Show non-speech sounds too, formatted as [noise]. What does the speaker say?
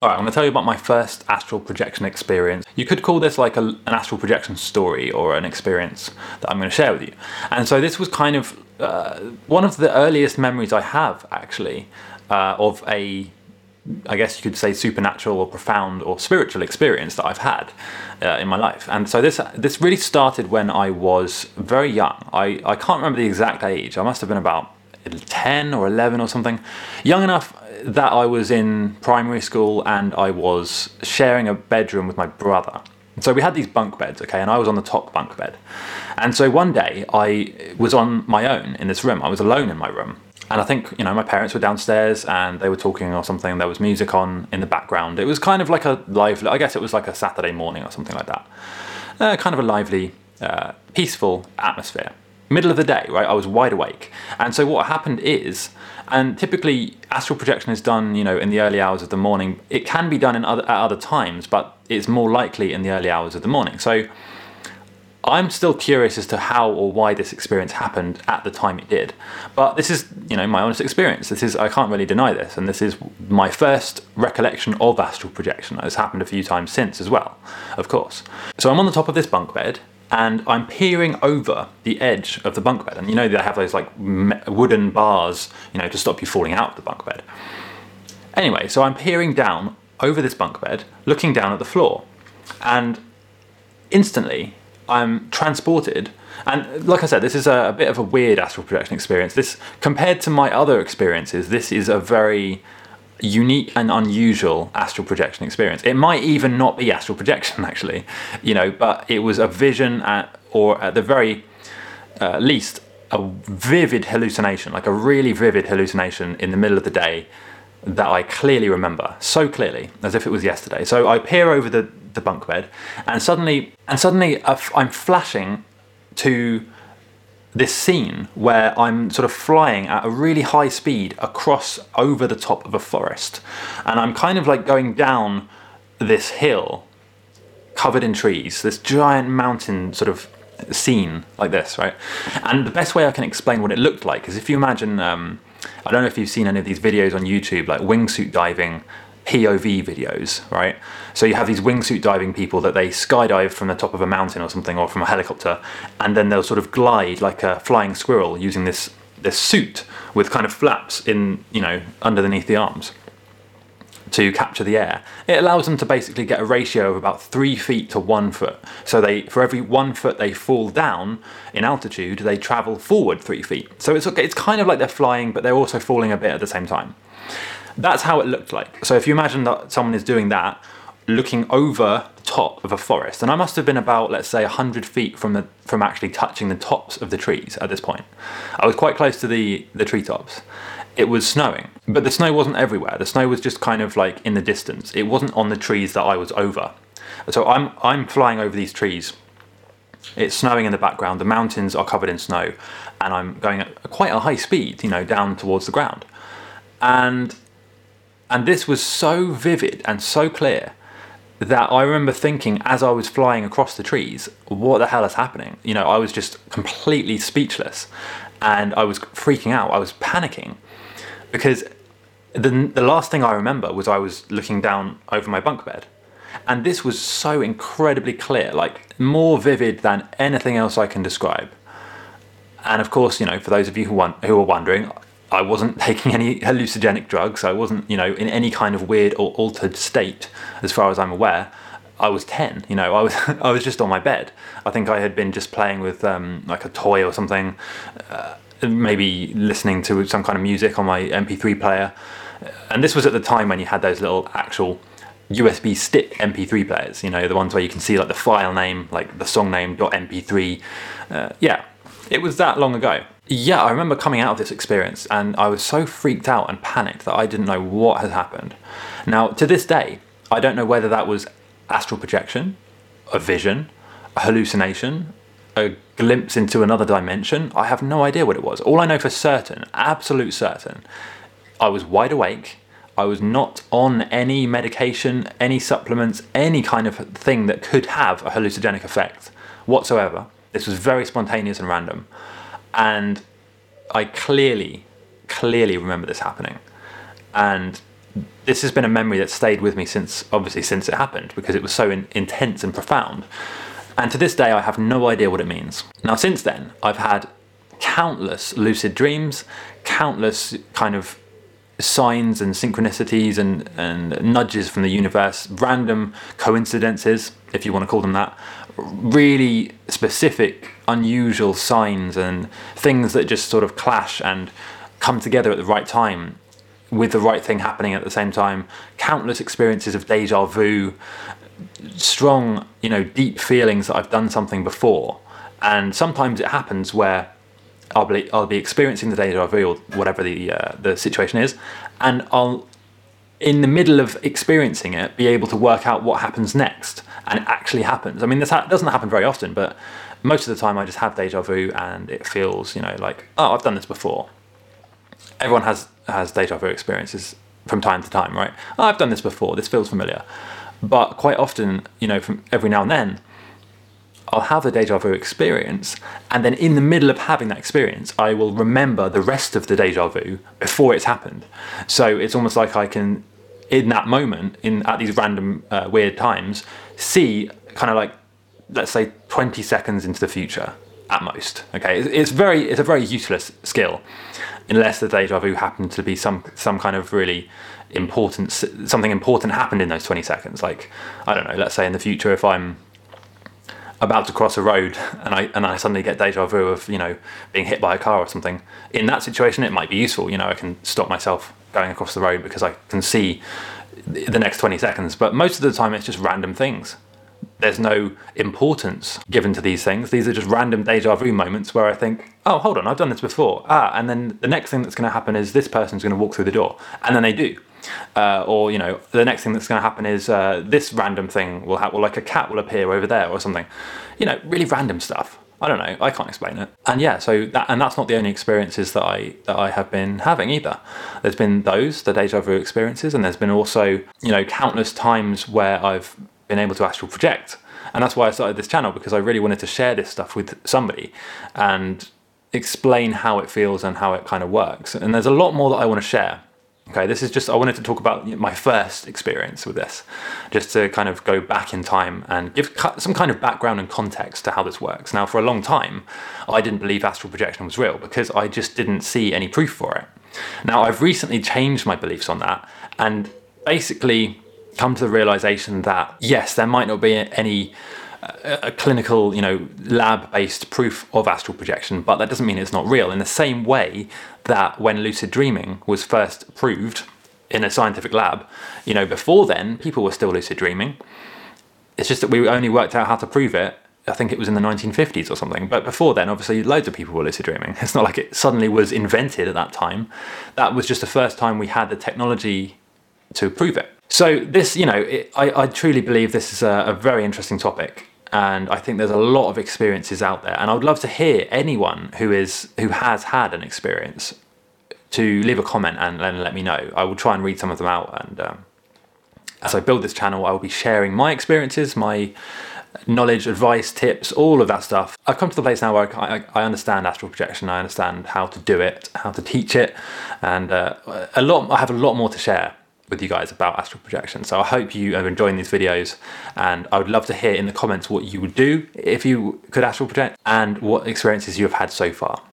Alright, I'm going to tell you about my first astral projection experience. You could call this like a, an astral projection story or an experience that I'm going to share with you. And so this was kind of uh, one of the earliest memories I have actually uh, of a, I guess you could say supernatural or profound or spiritual experience that I've had uh, in my life. And so this this really started when I was very young. I, I can't remember the exact age. I must have been about 10 or 11 or something. Young enough that I was in primary school and I was sharing a bedroom with my brother. So we had these bunk beds, okay, and I was on the top bunk bed. And so one day I was on my own in this room. I was alone in my room. And I think, you know, my parents were downstairs and they were talking or something. There was music on in the background. It was kind of like a lively, I guess it was like a Saturday morning or something like that. Uh, kind of a lively, uh, peaceful atmosphere middle of the day, right? I was wide awake. And so what happened is, and typically astral projection is done, you know, in the early hours of the morning. It can be done in other, at other times, but it's more likely in the early hours of the morning. So I'm still curious as to how or why this experience happened at the time it did. But this is, you know, my honest experience. This is I can't really deny this, and this is my first recollection of astral projection. It's happened a few times since as well, of course. So I'm on the top of this bunk bed and I'm peering over the edge of the bunk bed. And you know they have those like wooden bars, you know, to stop you falling out of the bunk bed. Anyway, so I'm peering down over this bunk bed, looking down at the floor, and instantly I'm transported. And like I said, this is a, a bit of a weird astral projection experience. This, compared to my other experiences, this is a very unique and unusual astral projection experience. It might even not be astral projection, [laughs] actually, you know, but it was a vision, at, or at the very uh, least, a vivid hallucination, like a really vivid hallucination in the middle of the day that I clearly remember, so clearly, as if it was yesterday. So I peer over the, the bunk bed, and suddenly, and suddenly, I'm flashing to this scene where I'm sort of flying at a really high speed across over the top of a forest. And I'm kind of like going down this hill covered in trees, this giant mountain sort of scene like this, right? And the best way I can explain what it looked like is if you imagine, um, I don't know if you've seen any of these videos on YouTube, like wingsuit diving POV videos, right? So you have these wingsuit diving people that they skydive from the top of a mountain or something, or from a helicopter, and then they'll sort of glide like a flying squirrel using this this suit with kind of flaps in you know underneath the arms to capture the air. It allows them to basically get a ratio of about three feet to one foot. So they, for every one foot they fall down in altitude, they travel forward three feet. So it's okay. it's kind of like they're flying, but they're also falling a bit at the same time. That's how it looked like. So if you imagine that someone is doing that, looking over the top of a forest, and I must have been about, let's say, 100 feet from, the, from actually touching the tops of the trees at this point. I was quite close to the, the treetops. It was snowing, but the snow wasn't everywhere. The snow was just kind of like in the distance. It wasn't on the trees that I was over. So I'm, I'm flying over these trees. It's snowing in the background. The mountains are covered in snow, and I'm going at quite a high speed, you know, down towards the ground. And and this was so vivid and so clear that I remember thinking as I was flying across the trees, what the hell is happening? You know, I was just completely speechless and I was freaking out. I was panicking because the, the last thing I remember was I was looking down over my bunk bed. And this was so incredibly clear, like more vivid than anything else I can describe. And of course, you know, for those of you who, want, who are wondering, I wasn't [laughs] taking any hallucinogenic drugs. I wasn't, you know, in any kind of weird or altered state, as far as I'm aware. I was ten. You know, I was [laughs] I was just on my bed. I think I had been just playing with um, like a toy or something, uh, maybe listening to some kind of music on my MP3 player. And this was at the time when you had those little actual USB stick MP3 players. You know, the ones where you can see like the file name, like the song name .mp3. Uh, yeah, it was that long ago. Yeah, I remember coming out of this experience and I was so freaked out and panicked that I didn't know what had happened. Now, to this day, I don't know whether that was astral projection, a vision, a hallucination, a glimpse into another dimension. I have no idea what it was. All I know for certain, absolute certain, I was wide awake. I was not on any medication, any supplements, any kind of thing that could have a hallucinogenic effect whatsoever. This was very spontaneous and random. And I clearly, clearly remember this happening. And this has been a memory that stayed with me since, obviously, since it happened because it was so in, intense and profound. And to this day, I have no idea what it means. Now, since then, I've had countless lucid dreams, countless kind of signs and synchronicities and, and nudges from the universe, random coincidences, if you want to call them that, really specific, unusual signs and things that just sort of clash and come together at the right time with the right thing happening at the same time. Countless experiences of deja vu, strong, you know, deep feelings that I've done something before. And sometimes it happens where I'll be, I'll be experiencing the deja vu or whatever the uh, the situation is, and I'll in the middle of experiencing it be able to work out what happens next, and it actually happens. I mean, this ha- doesn't happen very often, but most of the time I just have deja vu, and it feels you know like oh I've done this before. Everyone has has deja vu experiences from time to time, right? Oh, I've done this before. This feels familiar, but quite often, you know, from every now and then I'll have the deja vu experience, and then in the middle of having that experience, I will remember the rest of the deja vu before it's happened. So it's almost like I can, in that moment, in at these random uh, weird times, see kind of like, let's say, 20 seconds into the future at most. Okay, it's very, it's a very useless skill, unless the deja vu happened to be some some kind of really important something important happened in those 20 seconds. Like I don't know, let's say in the future if I'm about to cross a road and I and I suddenly get deja vu of you know being hit by a car or something. In that situation, it might be useful. You know, I can stop myself going across the road because I can see the next 20 seconds. But most of the time, it's just random things. There's no importance given to these things. These are just random deja vu moments where I think, oh, hold on, I've done this before. Ah, and then the next thing that's going to happen is this person's going to walk through the door, and then they do. Uh, or you know, the next thing that's going to happen is uh, this random thing will happen, like a cat will appear over there, or something. You know, really random stuff. I don't know. I can't explain it. And yeah, so that and that's not the only experiences that I that I have been having either. There's been those the deja vu experiences, and there's been also you know countless times where I've been able to astral project, and that's why I started this channel because I really wanted to share this stuff with somebody and explain how it feels and how it kind of works. And there's a lot more that I want to share. Okay, this is just, I wanted to talk about my first experience with this, just to kind of go back in time and give some kind of background and context to how this works. Now, for a long time, I didn't believe astral projection was real because I just didn't see any proof for it. Now, I've recently changed my beliefs on that and basically come to the realization that yes, there might not be any a clinical, you know, lab-based proof of astral projection, but that doesn't mean it's not real. In the same way that when lucid dreaming was first proved in a scientific lab, you know, before then people were still lucid dreaming. It's just that we only worked out how to prove it. I think it was in the 1950s or something. But before then, obviously, loads of people were lucid dreaming. [laughs] It's not like it suddenly was invented at that time. That was just the first time we had the technology to prove it. So this, you know, it, I, I, truly believe this is a, a, very interesting topic, and I think there's a lot of experiences out there, and I would love to hear anyone who is who has had an experience to leave a comment and, and let me know. I will try and read some of them out, and um, as I build this channel, I will be sharing my experiences, my knowledge, advice, tips, all of that stuff. I've come to the place now where I, I, understand astral projection. I understand how to do it, how to teach it, and uh, a lot. I have a lot more to share with you guys about astral projection. So I hope you are enjoying these videos and I would love to hear in the comments what you would do if you could astral project and what experiences you have had so far.